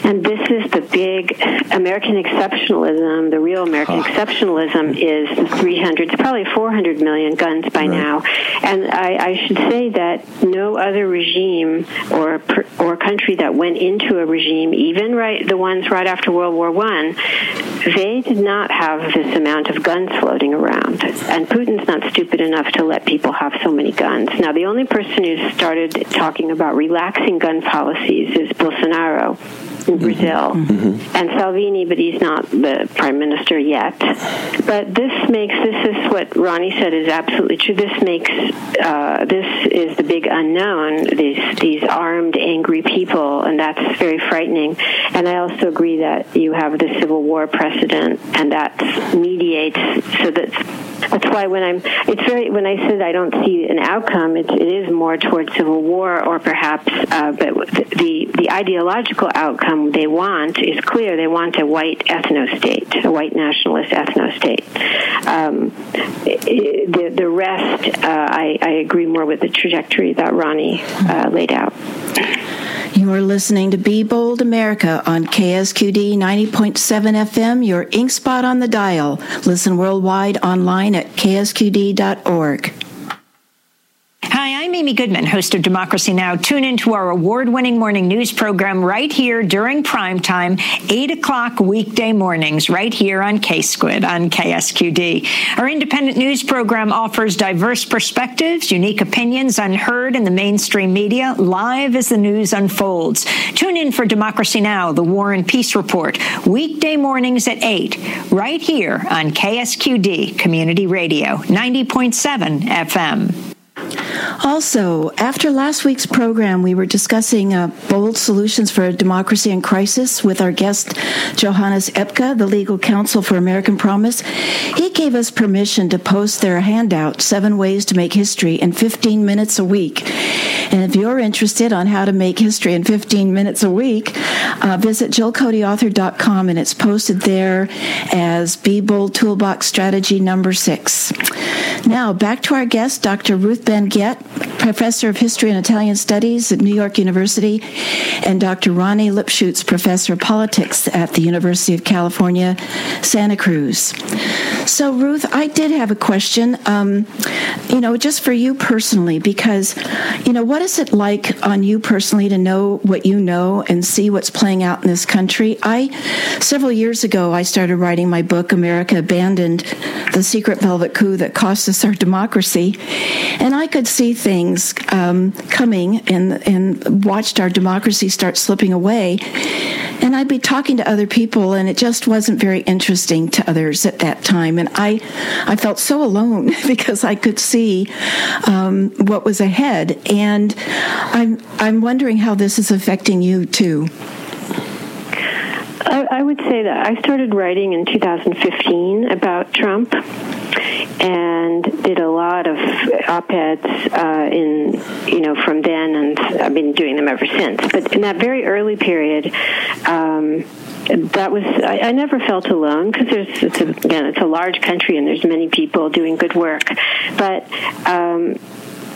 and this is the big American exceptionalism. The real American huh. exceptionalism is the 300, probably 400 million guns by right. now, and I, I should say that no other regime or or country that went into a regime, even right the ones right after World War One, they did not have this amount of guns floating around, and Putin's not stupid enough to let people have so many guns. Now, the only person who started talking about relaxing relaxing gun policies is Bolsonaro in mm-hmm. Brazil mm-hmm. and Salvini, but he's not the prime minister yet. But this makes this is what Ronnie said is absolutely true. This makes uh, this is the big unknown. These these armed, angry people, and that's very frightening. And I also agree that you have the Civil War precedent, and that mediates so that that's why when I'm, it's very, when I said I don't see an outcome, it, it is more towards civil war or perhaps, uh, but the, the ideological outcome they want is clear. They want a white ethno state, a white nationalist ethno state. Um, the, the rest, uh, I, I agree more with the trajectory that Ronnie uh, laid out. You are listening to Be Bold America on KSQD 90.7 FM, your ink spot on the dial. Listen worldwide online at ksqd.org. Hi. I'm Amy Goodman, host of Democracy Now! Tune into our award-winning morning news program right here during prime time, 8 o'clock weekday mornings, right here on K-Squid on KSQD. Our independent news program offers diverse perspectives, unique opinions unheard in the mainstream media, live as the news unfolds. Tune in for Democracy Now! The War and Peace Report, weekday mornings at 8, right here on KSQD Community Radio, 90.7 FM. Also, after last week's program, we were discussing uh, bold solutions for a democracy in crisis with our guest, Johannes Epke, the legal counsel for American Promise. He gave us permission to post their handout, Seven Ways to Make History, in 15 minutes a week. And if you're interested on how to make history in 15 minutes a week, uh, visit jillcodyauthor.com and it's posted there as Be Bold Toolbox Strategy number six. Now, back to our guest, Dr. Ruth Ben-Ghiat, professor of history and Italian studies at New York University, and Dr. Ronnie Lipschutz, professor of politics at the University of California, Santa Cruz. So, Ruth, I did have a question, um, you know, just for you personally, because, you know, what is it like on you personally to know what you know and see what's playing out in this country? I, several years ago, I started writing my book, America Abandoned, The Secret Velvet Coup That Cost Us Our Democracy. And I could see things um, coming and, and watched our democracy start slipping away. And I'd be talking to other people, and it just wasn't very interesting to others at that time. And I, I felt so alone because I could see um, what was ahead. And I'm, I'm wondering how this is affecting you too. I, would say that I started writing in 2015 about Trump and did a lot of op-eds uh, in you know from then and I've been doing them ever since. But in that very early period um, that was I, I never felt alone because there's it's a, again it's a large country and there's many people doing good work. But um,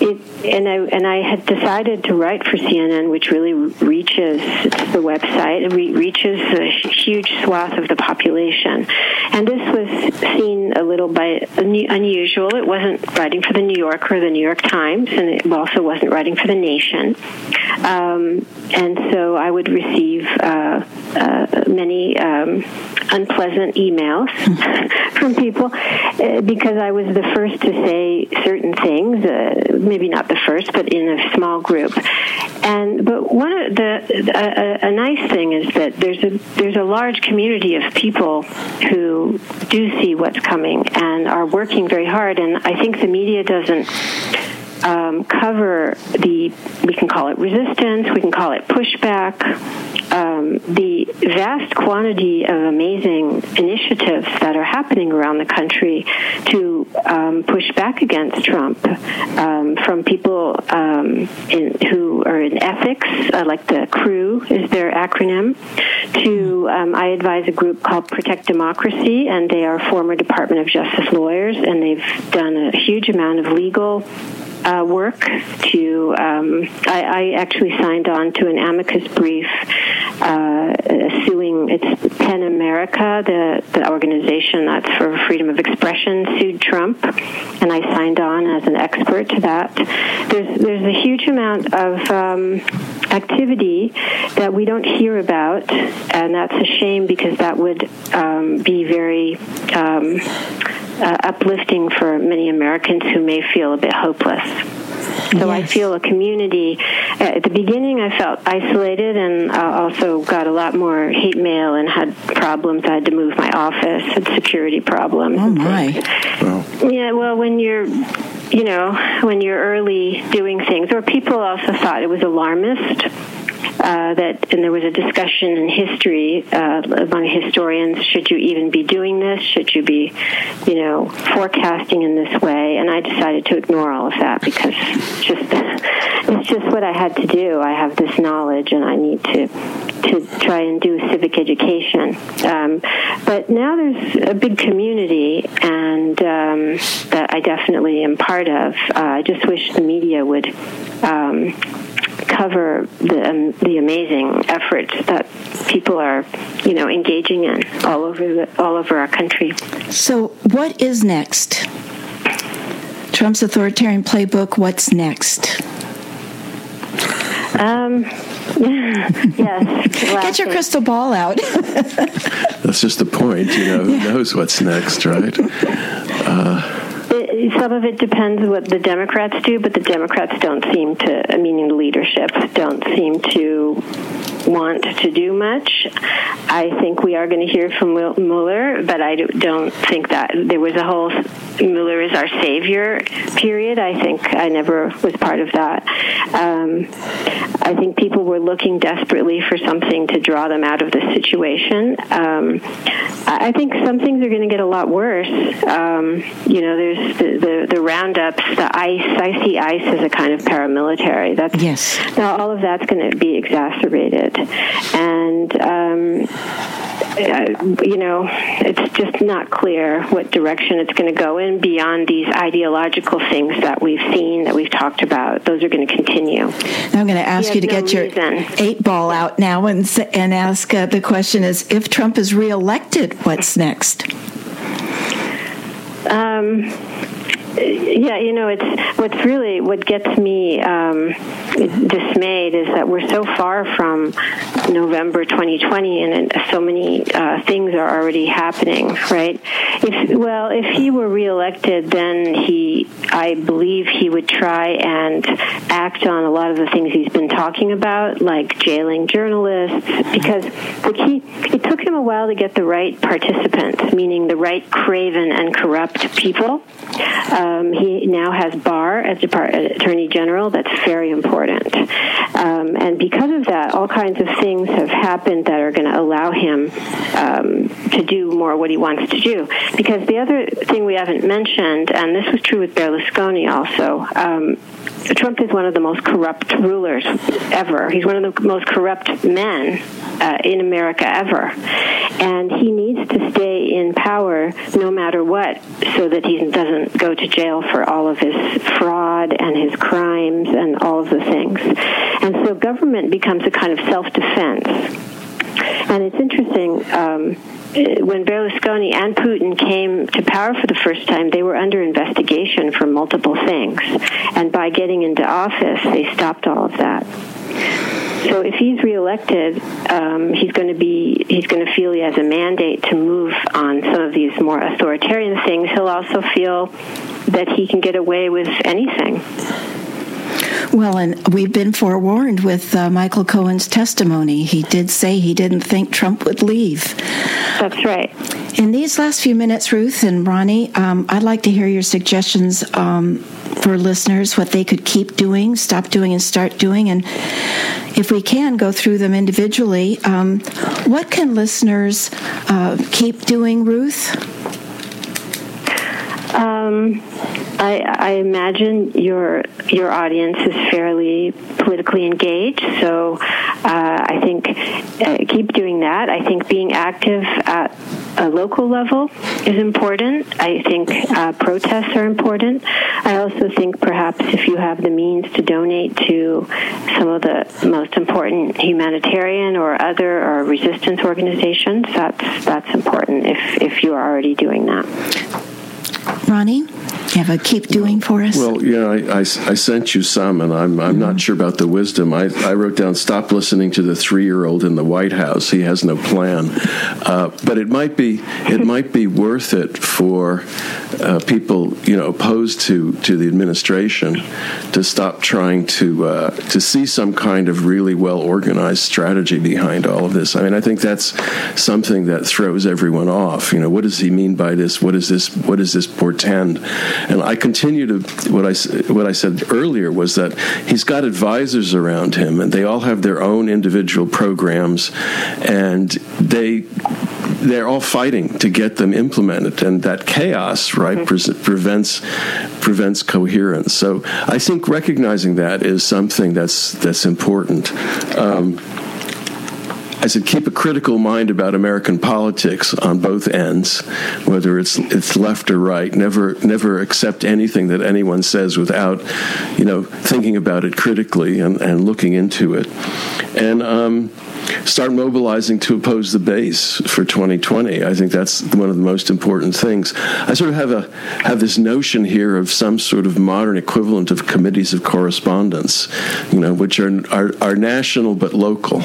it, and I and I had decided to write for CNN, which really reaches it's the website. It re- reaches a huge swath of the population, and this was seen a little by unusual. It wasn't writing for the New Yorker or the New York Times, and it also wasn't writing for the Nation. Um, and so I would receive uh, uh, many um, unpleasant emails from people uh, because I was the first to say certain things. Maybe not the first, but in a small group. And but one of the a, a nice thing is that there's a there's a large community of people who do see what's coming and are working very hard. And I think the media doesn't um, cover the, we can call it resistance, we can call it pushback, um, the vast quantity of amazing initiatives that are happening around the country to um, push back against Trump um, from people um, in, who are in ethics, uh, like the CREW is their acronym, to um, I advise a group called Protect Democracy, and they are former Department of Justice lawyers, and they've done a huge amount of legal uh, work to um, I, I, actually signed on to an amicus brief uh, suing it's PEN America the, the organization that's for freedom of expression sued Trump and I signed on as an expert to that. There's there's a huge amount of um, activity that we don't hear about and that's a shame because that would um, be very um, uh, uplifting for many Americans who may feel a bit hopeless. So yes. I feel a community. Uh, at the beginning, I felt isolated, and I also got a lot more hate mail and had problems. I had to move my office, had security problems. Oh my! Yeah, well, when you're you know, when you're early doing things, or people also thought it was alarmist uh, that, and there was a discussion in history uh, among historians: should you even be doing this? Should you be, you know, forecasting in this way? And I decided to ignore all of that because it's just it's just what I had to do. I have this knowledge, and I need to to try and do civic education. Um, but now there's a big community, and um, that I definitely am part of. Uh, I just wish the media would. Um, cover the um, the amazing efforts that people are, you know, engaging in all over the, all over our country. So, what is next? Trump's authoritarian playbook, what's next? Um, yes. Get your crystal ball out. That's just the point, you know. Who knows what's next, right? Uh, some of it depends what the Democrats do, but the Democrats don't seem to, meaning the leadership, don't seem to want to do much. I think we are going to hear from Mueller, but I don't think that there was a whole Mueller is our savior period. I think I never was part of that. Um, I think people were looking desperately for something to draw them out of the situation. Um, I think some things are going to get a lot worse. Um, you know, there's the, the, the roundups, the ICE. I see ICE as a kind of paramilitary. That's yes. Now all of that's going to be exacerbated, and um, uh, you know, it's just not clear what direction it's going to go in beyond these ideological things that we've seen, that we've talked about. Those are going to continue. Now I'm going to ask you to no get reason. your eight ball out now and and ask uh, the question: Is if Trump is reelected, what's next? Um, yeah, you know, it's what's really what gets me um, dismayed is that we're so far from November 2020, and so many uh, things are already happening. Right? If well, if he were reelected, then he, I believe, he would try and act on a lot of the things he's been talking about, like jailing journalists, because the key. It took him a while to get the right participants, meaning the right craven and corrupt people. Um, he now has Barr as Depart- Attorney General. That's very important. Um, and because of that, all kinds of things have happened that are going to allow him um, to do more what he wants to do. Because the other thing we haven't mentioned, and this was true with Berlusconi also, um, Trump is one of the most corrupt rulers ever. He's one of the most corrupt men uh, in America ever. And he needs to stay in power no matter what so that he doesn't go to jail for all of his fraud and his crimes and all of the things. And so government becomes a kind of self defense. And it's interesting. Um, when Berlusconi and Putin came to power for the first time, they were under investigation for multiple things. And by getting into office, they stopped all of that. So if he's reelected, um, he's going to be he's going to feel he has a mandate to move on some of these more authoritarian things. He'll also feel that he can get away with anything. Well, and we've been forewarned with uh, Michael Cohen's testimony. He did say he didn't think Trump would leave. That's right. In these last few minutes, Ruth and Ronnie, um, I'd like to hear your suggestions um, for listeners, what they could keep doing, stop doing, and start doing. And if we can, go through them individually. Um, what can listeners uh, keep doing, Ruth? Um, I, I, imagine your your audience is fairly politically engaged, so uh, I think uh, keep doing that. I think being active at a local level is important. I think uh, protests are important. I also think perhaps if you have the means to donate to some of the most important humanitarian or other or resistance organizations, that's that's important. If if you are already doing that. Ronnie? You have a keep doing for us? Well, yeah, I, I, I sent you some, and I'm, I'm mm-hmm. not sure about the wisdom. I, I wrote down stop listening to the three year old in the White House. He has no plan. Uh, but it might be it might be worth it for uh, people you know opposed to, to the administration to stop trying to uh, to see some kind of really well organized strategy behind all of this. I mean, I think that's something that throws everyone off. You know, what does he mean by this? What is this? What does this portend? And I continue to what I what I said earlier was that he's got advisors around him, and they all have their own individual programs, and they they're all fighting to get them implemented, and that chaos, right, mm-hmm. pre- prevents prevents coherence. So I think recognizing that is something that's that's important. Um, I said, keep a critical mind about American politics on both ends, whether it's it's left or right. Never never accept anything that anyone says without, you know, thinking about it critically and, and looking into it. And um, start mobilizing to oppose the base for 2020. I think that's one of the most important things. I sort of have a have this notion here of some sort of modern equivalent of committees of correspondence, you know, which are are, are national but local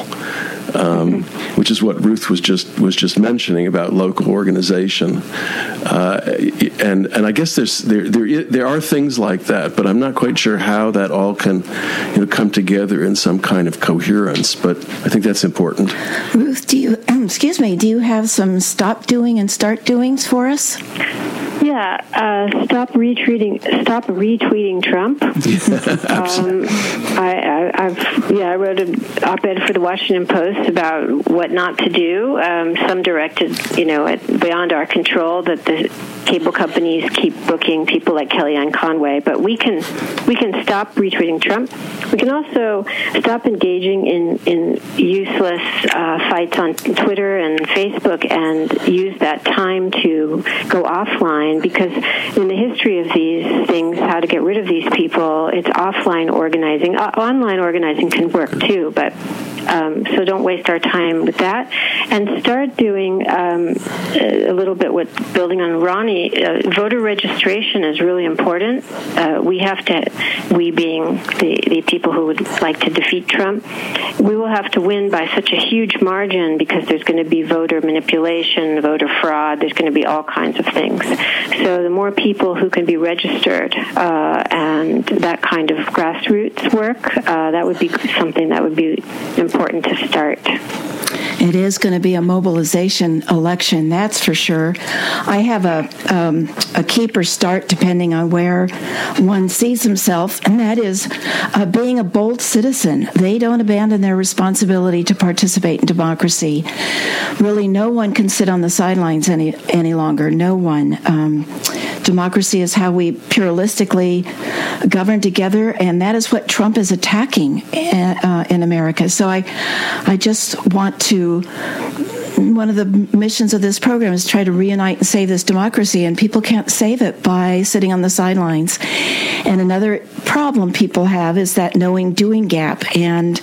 um, which is what Ruth was just was just mentioning about local organization. Uh, and and I guess there's there, there there are things like that, but I'm not quite sure how that all can you know come together in some kind of coherence. But I think that's important. Ruth, do you excuse me? Do you have some stop doing and start doings for us? Yeah, uh, stop retweeting. Stop retweeting Trump. um, I, have yeah, I wrote an op-ed for the Washington Post about what not to do. Um, some directed, you know, at, beyond our control that the cable companies keep booking people like Kellyanne Conway, but we can we can stop retweeting Trump. We can also stop engaging in in useless uh, fights on Twitter and Facebook, and use that time to go offline. Because in the history of these things, how to get rid of these people, it's offline organizing. Uh, online organizing can work too, but um, so don't waste our time with that, and start doing um, a little bit with building on Ronnie. Uh, voter registration is really important. Uh, we have to, we being the, the people who would like to defeat Trump, we will have to win by such a huge margin because there's going to be voter manipulation, voter fraud. There's going to be all kinds of things. So the more people who can be registered uh, and that kind of grassroots work, uh, that would be something that would be important important to start. It is going to be a mobilization election, that's for sure. I have a um, a keeper start depending on where one sees himself, and that is uh, being a bold citizen. They don't abandon their responsibility to participate in democracy. Really, no one can sit on the sidelines any any longer. No one. Um, democracy is how we pluralistically govern together, and that is what Trump is attacking uh, in America. So I, I just want to one of the missions of this program is try to reunite and save this democracy, and people can't save it by sitting on the sidelines. And another problem people have is that knowing doing gap. And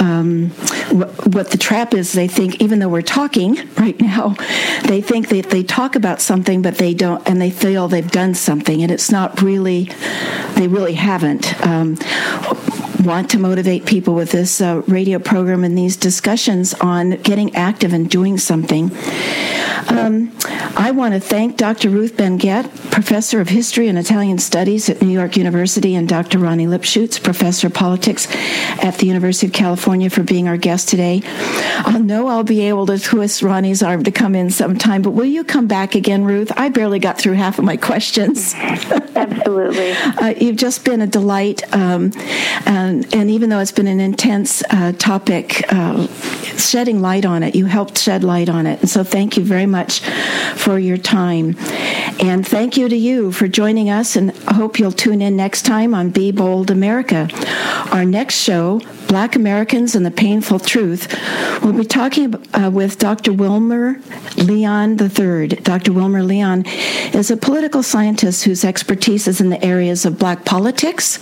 um, what the trap is, they think, even though we're talking right now, they think that they talk about something, but they don't, and they feel they've done something, and it's not really, they really haven't. Um, want to motivate people with this uh, radio program and these discussions on getting active and doing something. Um, I want to thank Dr. Ruth Ben-Ghiat, Professor of History and Italian Studies at New York University, and Dr. Ronnie Lipschutz, Professor of Politics at the University of California, for being our guest today. I know I'll be able to twist Ronnie's arm to come in sometime, but will you come back again, Ruth? I barely got through half of my questions. Absolutely. uh, you've just been a delight, um, and, and, even though it's been an intense uh, topic, uh, shedding light on it, you helped shed light on it. And so thank you very much for your time. And thank you to you for joining us, and I hope you'll tune in next time on Be Bold America. Our next show, Black Americans and the Painful Truth, we'll be talking uh, with Dr. Wilmer Leon III. Dr. Wilmer Leon is a political scientist whose expertise is in the areas of black politics,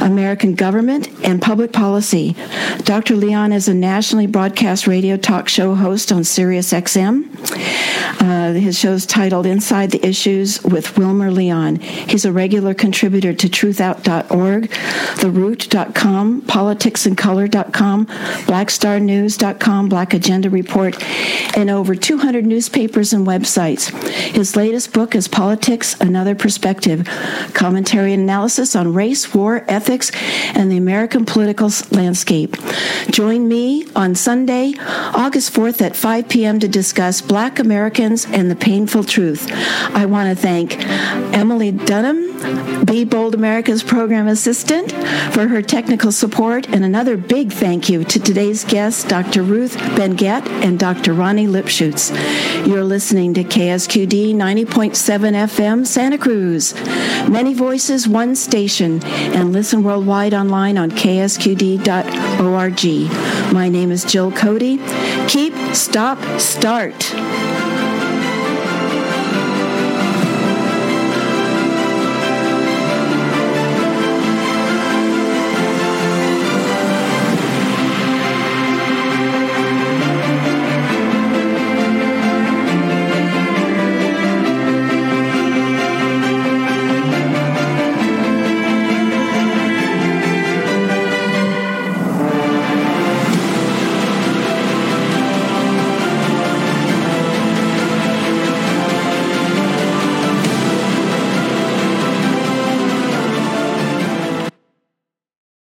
American government, and public policy. Dr. Leon is a nationally broadcast radio talk show host on Sirius XM. Uh, his show is titled Inside the Issues with Wilmer Leon. He's a regular contributor to truthout.org, theroot.com, politicsandcolor.com, blackstarnews.com, Black Agenda Report, and over 200 newspapers and websites. His latest book is Politics Another Perspective Commentary and Analysis on Race, War, Ethics, and the American Political Landscape. Join me on Sunday, August 4th at 5 p.m. to discuss Black Americans and the Painful Truth. I want to thank Emily Dunham, Be Bold America's program assistant, for her technical support, and and another big thank you to today's guests, Dr. Ruth Ben-Ghiat and Dr. Ronnie Lipschutz. You're listening to KSQD 90.7 FM Santa Cruz. Many voices, one station, and listen worldwide online on ksqd.org. My name is Jill Cody. Keep, stop, start.